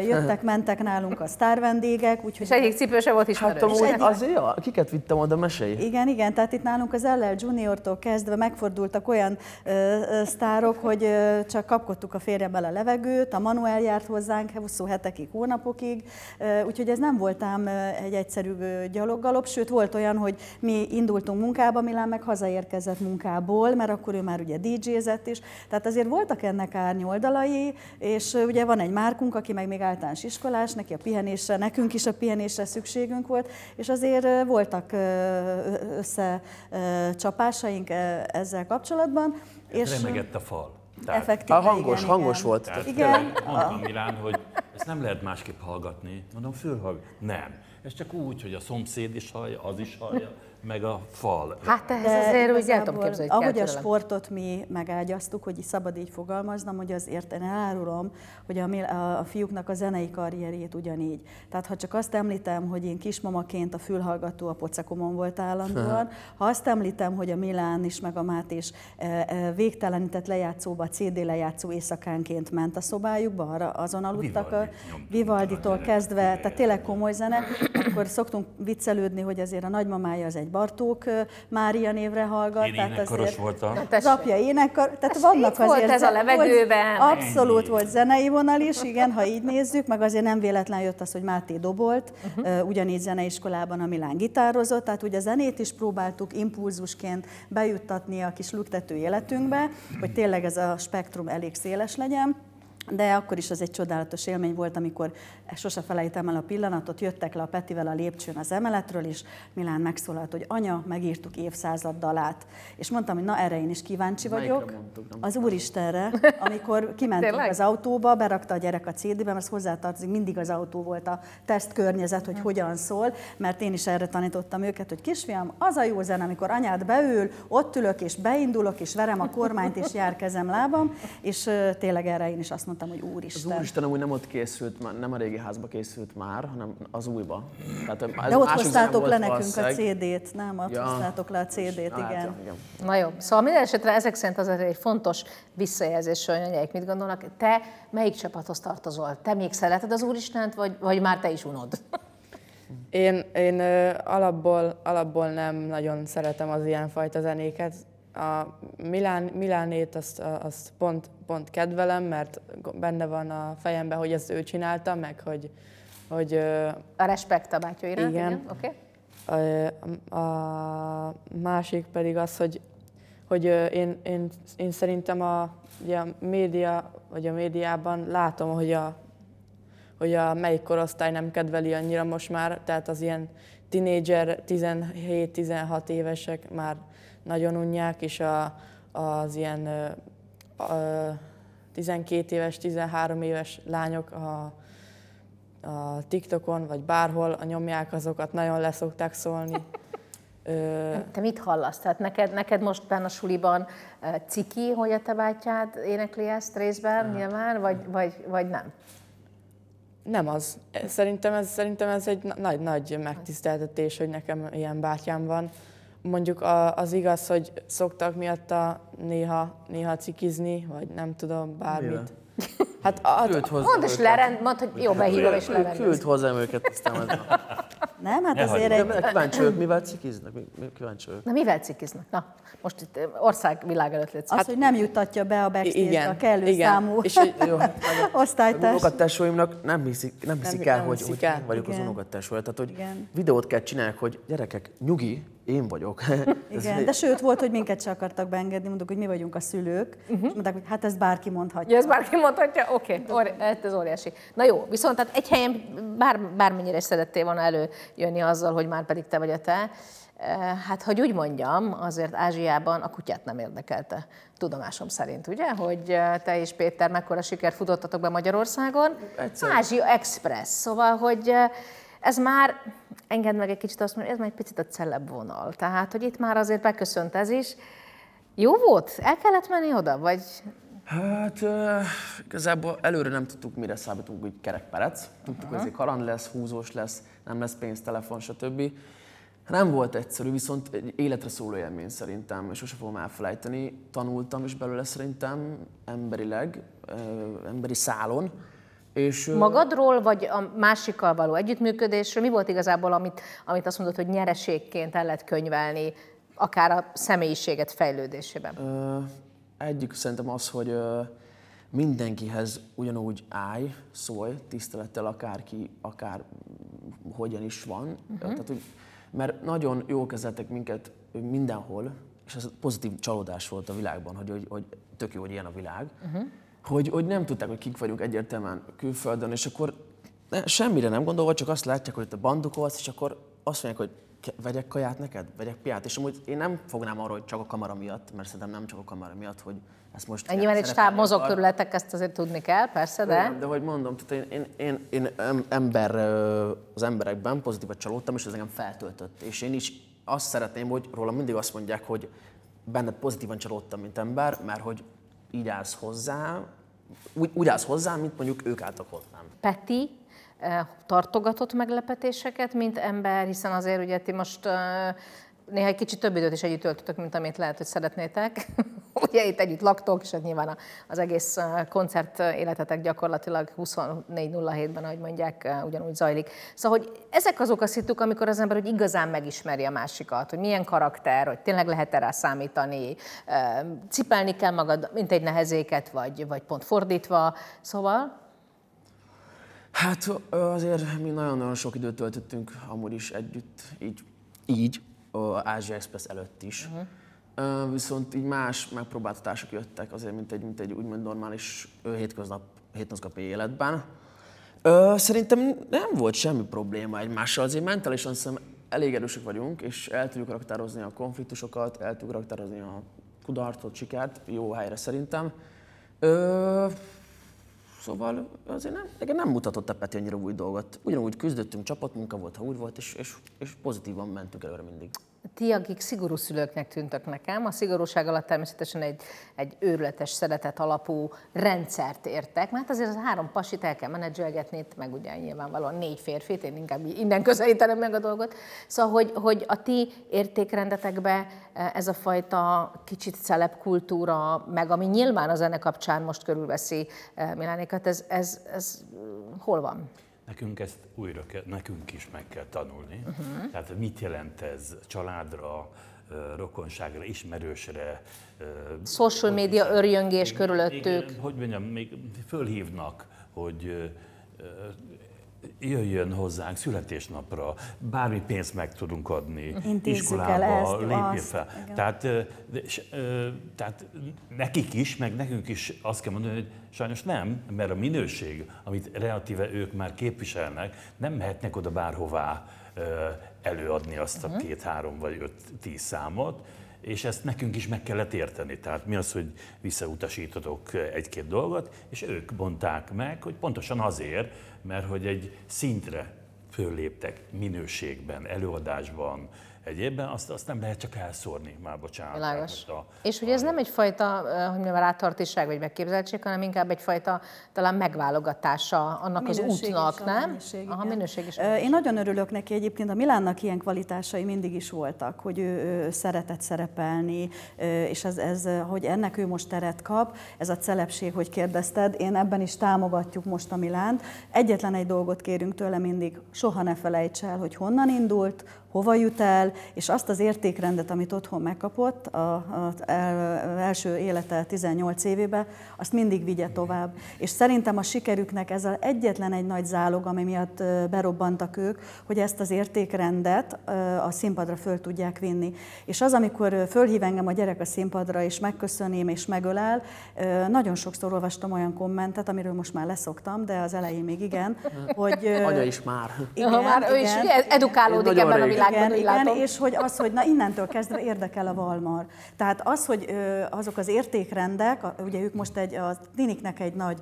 jöttek, mentek nálunk a sztárvendégek, úgyhogy És egyik cipő se volt Hát ismerős. amúgy egy- azért, ja, kiket vittem oda, mesélj. Igen, igen, tehát itt nálunk az LL Juniortól kezdve megfordultak olyan ö, ö, sztárok, hogy ö, csak kapkodtuk a férjemmel a levegőt, a Manuel járt hozzánk hosszú hetekig, hónapokig, ö, úgyhogy ez nem volt ám ö, egy egyszerű gyaloggalop, sőt volt olyan, hogy mi indultunk munkába, Milán meg hazaérkezett munkából, mert akkor ő már ugye DJ-zett is, tehát azért voltak ennek árnyoldalai, és ö, ugye van egy márkunk, aki meg még általános iskolás, neki a pihenésre, nekünk is a pihenésre szükségünk volt, és azért voltak összecsapásaink ezzel kapcsolatban. És remegett a fal. Tehát, A hangos, igen, hangos igen. volt. tehát Igen. mondtam Milán, hogy ezt nem lehet másképp hallgatni. Mondom, fölhallg. Nem. Ez csak úgy, hogy a szomszéd is hallja, az is hallja, meg a fal. Hát ez De azért úgy el tudom képzelni, hogy Ahogy kell a sportot mi megágyaztuk, hogy szabad így fogalmaznom, hogy azért én elárulom, hogy a, a, a fiúknak a zenei karrierjét ugyanígy. Tehát ha csak azt említem, hogy én kismamaként a fülhallgató a pocakomon volt állandóan, ha azt említem, hogy a Milán is, meg a Máté is e, e, végtelenített lejátszóba, CD lejátszó éjszakánként ment a szobájukba, arra azon aludtak a Vivalditól a kezdve, tehát tényleg komoly zene, akkor szoktunk viccelődni, hogy azért a nagymamája az egy Bartók Mária névre hallgat. Én énekkaros voltam. Az tessék. apja énekkar, tehát Ez vannak itt volt azért... ez a levegőben. Volt, abszolút volt zenei vonal is, igen, ha így nézzük, meg azért nem véletlen jött az, hogy Máté dobolt, uh-huh. ugyanígy zeneiskolában a Milán gitározott, tehát ugye a zenét is próbáltuk impulzusként bejuttatni a kis luktető életünkbe, hogy tényleg ez a spektrum elég széles legyen. De akkor is az egy csodálatos élmény volt, amikor sose felejtem el a pillanatot, jöttek le a Petivel a lépcsőn az emeletről, és Milán megszólalt, hogy anya, megírtuk évszázad dalát. És mondtam, hogy na erre én is kíváncsi vagyok. Az Úristenre, *laughs* amikor kimentünk az autóba, berakta a gyerek a CD-be, mert hozzátartozik, mindig az autó volt a teszt környezet, hogy hogyan szól, mert én is erre tanítottam őket, hogy kisfiam, az a jó zene, amikor anyád beül, ott ülök és beindulok, és verem a kormányt, és jár kezem lábam, és tényleg erre én is azt mondtam, hogy Az Úristen. Úristen amúgy nem ott készült, nem a régi házba készült már, hanem az újba. Tehát ez De ott hoztátok le nekünk a. CD-t, nem? Ott Ja. hoztátok le a CD-t, Hát, igen. ja, igen. Na jó, szóval minden esetre ezek szerint az egy fontos visszajelzés, hogy anyáik mit gondolnak. Te melyik csapathoz tartozol? Te még szereted az Úristent, vagy, vagy már te is unod? Én, én alapból, alapból nem nagyon szeretem az ilyenfajta zenéket. A Milán, Milánét azt, azt pont, pont kedvelem, mert benne van a fejemben, hogy ezt ő csinálta, meg hogy, hogy A respekt a bátyó iránt, Igen. igen? Oké. a, a másik pedig az, hogy, hogy én, én, én szerintem a, ugye a média, vagy a médiában látom, hogy a, hogy a melyik korosztály nem kedveli annyira most már, tehát az ilyen tinédzser, 17-16 évesek már nagyon unják, és a, az ilyen ö, ö, 12 éves, 13 éves lányok a, a TikTokon, vagy bárhol a nyomják, azokat nagyon leszokták szólni. Ö, Te mit hallasz? Tehát neked, neked most benne a suliban ciki, hogy a te bátyád énekli ezt részben nyilván, vagy, vagy, vagy nem? nem az. Szerintem ez, szerintem ez egy na- nagy, nagy megtiszteltetés, hogy nekem ilyen bátyám van. Mondjuk a, az igaz, hogy szoktak miatta néha, néha cikizni, vagy nem tudom, bármit. Mivel? Hát a, Küld hozzá Mondd és lerend, mondd, hogy jó, behívom és Küld lerendez. hozzám őket, aztán majd... Nem, hát Ne azért hagyd. egy, kíváncsi vagyok, mivel cikiznek? Kíváncsi vagyok. Na mivel cikiznak? Na, most itt eh, ország világ előtt létsz. az, hogy nem juttatja be a backstage igen, a kellő igen. számú És hogy, Jó, hát *laughs* osztálytárs. unokatesóimnak nem hiszik, nem hiszik el, nem hogy, hiszik hogy el. én vagyok az Igen. unokatesója. Tehát, hogy Igen. videót kell csinálni, hogy gyerekek, nyugi, én vagyok. *laughs* Igen, de sőt volt, hogy minket se akartak beengedni, mondjuk, hogy mi vagyunk a szülők, és mondták, hogy hát ezt bárki mondhatja. Ja, ez bárki mondhatja? Oké, okay. ez óriási. Na jó, viszont tehát egy helyen bár, bármennyire is szerettél volna előjönni azzal, hogy már pedig te vagy a te, eh, hát hogy úgy mondjam, azért Ázsiában a kutyát nem érdekelte, tudomásom szerint, ugye? Hogy eh, te és Péter mekkora sikert futottatok be Magyarországon. Egyszer. Ázsia Express, szóval, hogy eh, ez már, engedd meg egy kicsit azt mondani, ez már egy picit a celeb vonal. Tehát, hogy itt már azért beköszönt ez is. Jó volt? El kellett menni oda? Vagy Hát uh, igazából előre nem tudtuk, mire számítunk, hogy kerekperec. Tudtuk, hogy ez egy kaland lesz, húzós lesz, nem lesz pénz, telefon, stb. Nem volt egyszerű, viszont egy életre szóló élmény szerintem, és sose fogom elfelejteni. Tanultam is belőle szerintem emberileg, ö, emberi szálon. És, Magadról, vagy a másikkal való együttműködésről? Mi volt igazából, amit, amit azt mondod, hogy nyereségként el lehet könyvelni, akár a személyiséget fejlődésében? Ö, egyik szerintem az, hogy ö, mindenkihez ugyanúgy állj, szólj, tisztelettel akárki, akár hogyan is van. Uh-huh. Tehát, hogy, mert nagyon jól kezeltek minket mindenhol, és ez pozitív csalódás volt a világban, hogy, hogy, hogy tök jó, hogy ilyen a világ, uh-huh. Hogy, hogy nem tudták, hogy kik vagyunk egyértelműen külföldön, és akkor ne, semmire nem gondolva, csak azt látják, hogy te bandukolsz, és akkor azt mondják, hogy vegyek kaját neked, vegyek piát, és amúgy én nem fognám arra, hogy csak a kamera miatt, mert szerintem nem csak a kamera miatt, hogy ezt most... Nyilván egy stáb mozog körületek, ezt azért tudni kell, persze, de... De hogy mondom, tehát én, én, én, én em- ember, az emberekben pozitívat csalódtam, és ez engem feltöltött. És én is azt szeretném, hogy rólam mindig azt mondják, hogy benned pozitívan csalódtam, mint ember, mert hogy így állsz hozzá, úgy, úgy állsz hozzá, mint mondjuk ők álltak hozzám. Peti eh, tartogatott meglepetéseket, mint ember, hiszen azért ugye ti most eh, néha egy kicsit több időt is együtt töltötök, mint amit lehet, hogy szeretnétek. *laughs* ugye itt együtt laktok, és hát nyilván a- az egész koncert életetek gyakorlatilag 24.07-ben, ahogy mondják, ugyanúgy zajlik. Szóval, hogy ezek azok a szituk, amikor az ember hogy igazán megismeri a másikat, hogy milyen karakter, hogy tényleg lehet-e rá számítani, cipelni kell magad, mint egy nehezéket, vagy, vagy pont fordítva. Szóval Hát azért mi nagyon-nagyon sok időt töltöttünk amúgy is együtt, így, így Ázsia Express előtt is. Uh-huh. Viszont így más megpróbáltatások jöttek azért, mint egy, mint egy úgymond normális hétköznap, hétköznapi életben. Ö, Szerintem nem volt semmi probléma egymással, azért mentálisan szerintem elég erősek vagyunk, és el tudjuk raktározni a konfliktusokat, el tudjuk raktározni a kudarcot, sikert, jó helyre szerintem. Ö, Szóval azért nem, nekem nem mutatott a Peti annyira új dolgot. Ugyanúgy küzdöttünk, csapatmunka volt, ha úgy volt, és, és, és pozitívan mentünk előre mindig. Ti, akik szigorú szülőknek tűntek nekem, a szigorúság alatt természetesen egy, egy őrületes szeretet alapú rendszert értek, mert azért az három pasit el kell menedzselgetni, itt meg ugye nyilvánvalóan négy férfit, én inkább innen közelítenem meg a dolgot. Szóval, hogy, hogy a ti értékrendetekbe eh, ez a fajta kicsit celeb kultúra, meg ami nyilván a zene kapcsán most körülveszi eh, Milánékat, ez, ez, ez hol van? Nekünk ezt újra kell, nekünk is meg kell tanulni. Uh-huh. Tehát mit jelent ez családra, rokonságra, ismerősre. Social media örjöngés körülöttük. Igen, hogy mondjam, még fölhívnak, hogy jöjjön hozzánk születésnapra, bármi pénzt meg tudunk adni, Intézzük iskolába, ezt, lépjél azt, fel. igen. Tehát, és, tehát nekik is, meg nekünk is azt kell mondani, hogy sajnos nem, mert a minőség, amit relatíve ők már képviselnek, nem mehetnek oda bárhová előadni azt a két-három vagy öt-tíz számot, és ezt nekünk is meg kellett érteni. Tehát mi az, hogy visszautasítotok egy-két dolgot, és ők mondták meg, hogy pontosan azért, mert hogy egy szintre fölléptek minőségben, előadásban, egyébben, azt, azt nem lehet csak elszórni, már bocsánat. Világos. A- És hogy ez nem egyfajta, hogy mondjam, rátartiság vagy megképzeltség, hanem inkább egyfajta talán megválogatása annak az Minőség útnak, és a nem? mennyiség, Aha, minőség is. Én nagyon örülök neki egyébként, a Milánnak ilyen kvalitásai mindig is voltak, hogy ő, ő szeretett szerepelni, és ez, ez, hogy ennek ő most teret kap, ez a celebség, hogy kérdezted, én ebben is támogatjuk most a Milánt. Egyetlen egy dolgot kérünk tőle mindig, soha ne felejts el, hogy honnan indult, hova jut el, és azt az értékrendet, amit otthon megkapott az első élete 18 évében, azt mindig vigye tovább. És szerintem a sikerüknek ez az egyetlen egy nagy zálog, ami miatt berobbantak ők, hogy ezt az értékrendet a színpadra föl tudják vinni. És az, amikor fölhív engem a gyerek a színpadra, és megköszöném, és megölel, nagyon sokszor olvastam olyan kommentet, amiről most már leszoktam, de az elején még igen, *laughs* hogy... Anya is már. igen, Aha, már ő is igen, ugye edukálódik ebben a. világban, igen, igen, látom. és hogy az, hogy na innentől kezdve érdekel a Valmar. Tehát az, hogy ö, azok az értékrendek, a- ugye ők most egy, a Tiniknek egy nagy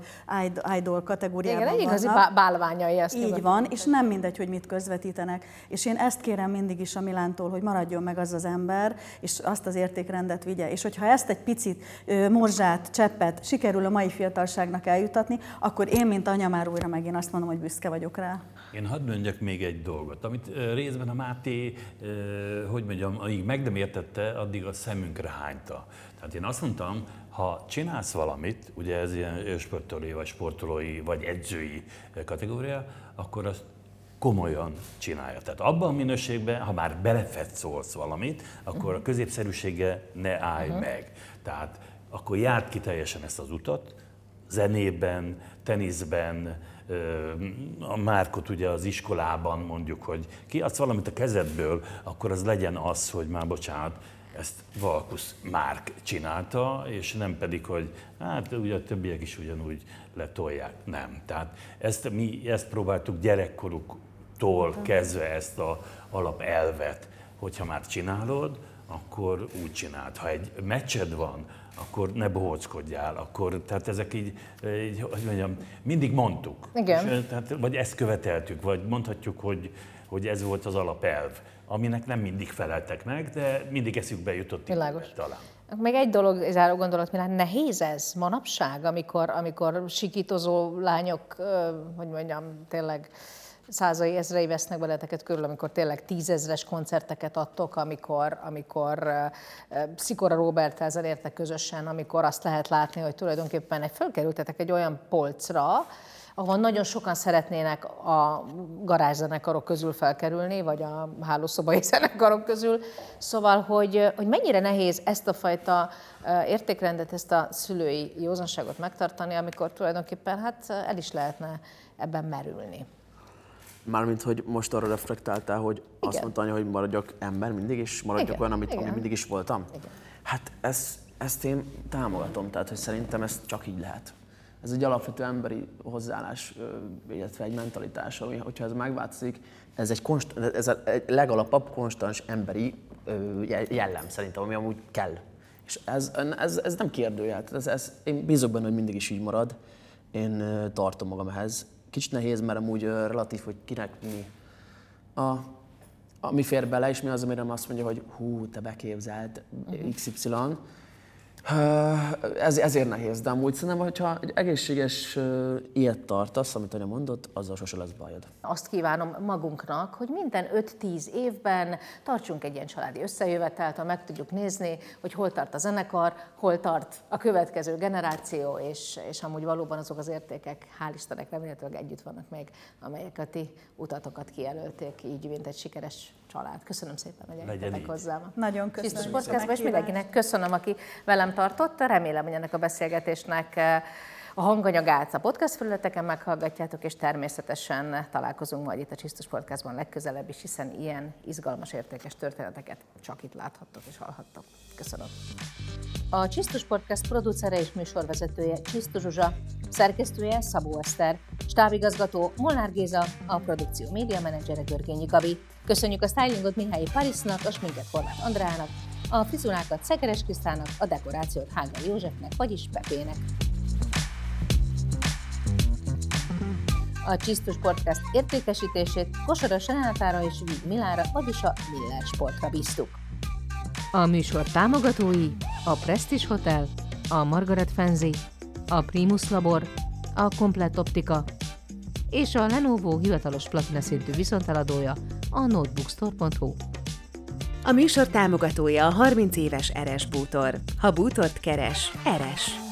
id- idol kategóriában Igen, egy igazi vannak. bá- bálványai ezt. Így van, és nem mindegy, hogy mit közvetítenek. És én ezt kérem mindig is a Milántól, hogy maradjon meg az az ember, és azt az értékrendet vigye. És hogyha ezt egy picit ö, morzsát, cseppet sikerül a mai fiatalságnak eljutatni, akkor én, mint anya már újra megint azt mondom, hogy büszke vagyok rá. Én hadd mondjak még egy dolgot, amit részben a Máté, hogy mondjam, amíg meg nem értette, addig a szemünkre hányta. Tehát én azt mondtam, ha csinálsz valamit, ugye ez ilyen ö, sportolói, vagy sportolói, vagy edzői kategória, akkor azt komolyan csinálja. Tehát abban a minőségben, ha már belefetszolsz valamit, akkor a középszerűsége ne állj meg. Tehát akkor járt ki teljesen ezt az utat, zenében, teniszben, a Márkot ugye az iskolában mondjuk, hogy kiadsz valamit a kezedből, akkor az legyen az, hogy már bocsánat, ezt Valkusz Márk csinálta, és nem pedig, hogy hát ugye a többiek is ugyanúgy letolják. Nem. Tehát ezt mi ezt próbáltuk gyerekkoruk tól kezdve ezt a alapelvet, hogyha már csinálod, akkor úgy csináld. Ha egy meccsed van, akkor ne bohóckodjál, akkor, tehát ezek így, így hogy mondjam, mindig mondtuk. Igen. És, tehát, vagy ezt követeltük, vagy mondhatjuk, hogy, hogy ez volt az alapelv, aminek nem mindig feleltek meg, de mindig eszükbe jutott Világos. talán. Még egy dolog, záró gondolat, Milán, nehéz ez manapság, amikor, amikor sikítozó lányok, hogy mondjam, tényleg százai ezrei vesznek beleteket körül, amikor tényleg tízezres koncerteket adtok, amikor, amikor Szikora Robert ezzel értek közösen, amikor azt lehet látni, hogy tulajdonképpen egy fölkerültetek egy olyan polcra, ahol nagyon sokan szeretnének a garázszenekarok közül felkerülni, vagy a hálószobai *laughs* zenekarok közül. Szóval, hogy, hogy mennyire nehéz ezt a fajta értékrendet, ezt a szülői józanságot megtartani, amikor tulajdonképpen hát el is lehetne ebben merülni. Mármint, hogy most arra reflektáltál, hogy Igen. azt mondta anya, hogy maradjak ember mindig, és maradjak Igen. olyan, amit, Igen. amit mindig is voltam. Igen. Hát ez, ezt én támogatom, tehát hogy szerintem ez csak így lehet. Ez egy alapvető emberi hozzáállás, illetve egy mentalitás, ami, hogyha ez megváltozik, ez egy, konst, ez a legalapabb, konstans emberi jellem szerintem, ami amúgy kell. És ez, ez, ez nem kérdőjel, ez, ez, én bízok benne, hogy mindig is így marad. Én tartom magam ehhez. Kicsit nehéz, mert amúgy relatív, hogy kinek mi a, ami fér bele, és mi az, amire azt mondja, hogy hú, te beképzelt XY. Ez, ezért nehéz, de amúgy szerintem, hogyha egy egészséges ilyet tartasz, amit anya mondott, azzal sose lesz bajod. Azt kívánom magunknak, hogy minden 5-10 évben tartsunk egy ilyen családi összejövetelt, ha meg tudjuk nézni, hogy hol tart a zenekar, hol tart a következő generáció, és, és amúgy valóban azok az értékek, hál' Istennek remélhetőleg együtt vannak még, amelyek a ti utatokat kijelölték, így mint egy sikeres család. Köszönöm szépen, hogy eljöttetek hozzám. Nagyon Tisztus köszönöm. Podcastba, és mindenkinek köszönöm, aki velem tartott. Remélem, hogy ennek a beszélgetésnek a hanganyagát a podcast felületeken meghallgatjátok, és természetesen találkozunk majd itt a Csisztus Podcastban legközelebb is, hiszen ilyen izgalmas, értékes történeteket csak itt láthattok és hallhattok. Köszönöm. A Csisztus Podcast producere és műsorvezetője Csisztus Zsuzsa, szerkesztője Szabó Eszter, stábigazgató Molnár Géza, a produkció média menedzsere Görgényi Gabi. Köszönjük a stylingot Mihályi Parisnak, a sminket Horváth Andrának, a frizurákat Szekeres Krisztának, a dekorációt Hágel Józsefnek, vagyis Pepének. A Csisztus Podcast értékesítését Kosaras Renátára és Víg Milára, vagyis a Miller Sportra bíztuk. A műsor támogatói a Prestige Hotel, a Margaret Fenzi, a Primus Labor, a Komplett Optika és a Lenovo hivatalos platina szintű viszonteladója a notebookstore.hu. A műsor támogatója a 30 éves Eres Bútor. Ha bútort keres, Eres.